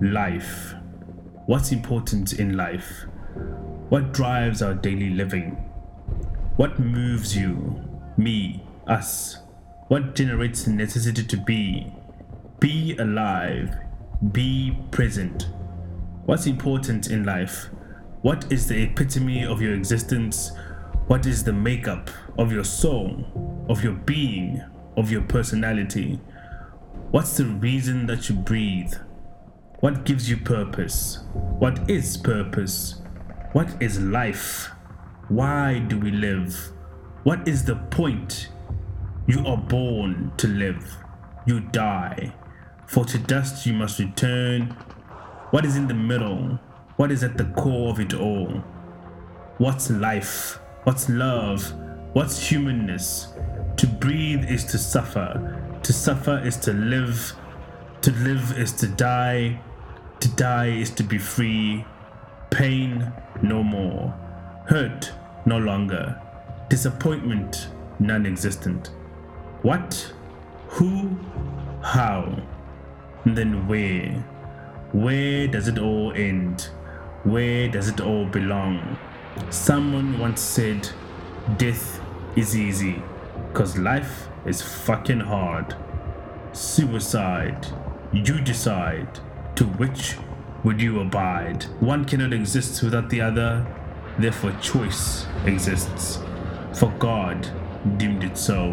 Life. What's important in life? What drives our daily living? What moves you, me, us? What generates the necessity to be? Be alive. Be present. What's important in life? What is the epitome of your existence? What is the makeup of your soul, of your being, of your personality? What's the reason that you breathe? What gives you purpose? What is purpose? What is life? Why do we live? What is the point? You are born to live. You die. For to dust you must return. What is in the middle? What is at the core of it all? What's life? What's love? What's humanness? To breathe is to suffer. To suffer is to live. To live is to die. To die is to be free. Pain no more. Hurt no longer. Disappointment non existent. What? Who? How? And then where? Where does it all end? Where does it all belong? Someone once said, Death is easy, cause life is fucking hard. Suicide, you decide. To which would you abide? One cannot exist without the other, therefore, choice exists. For God deemed it so.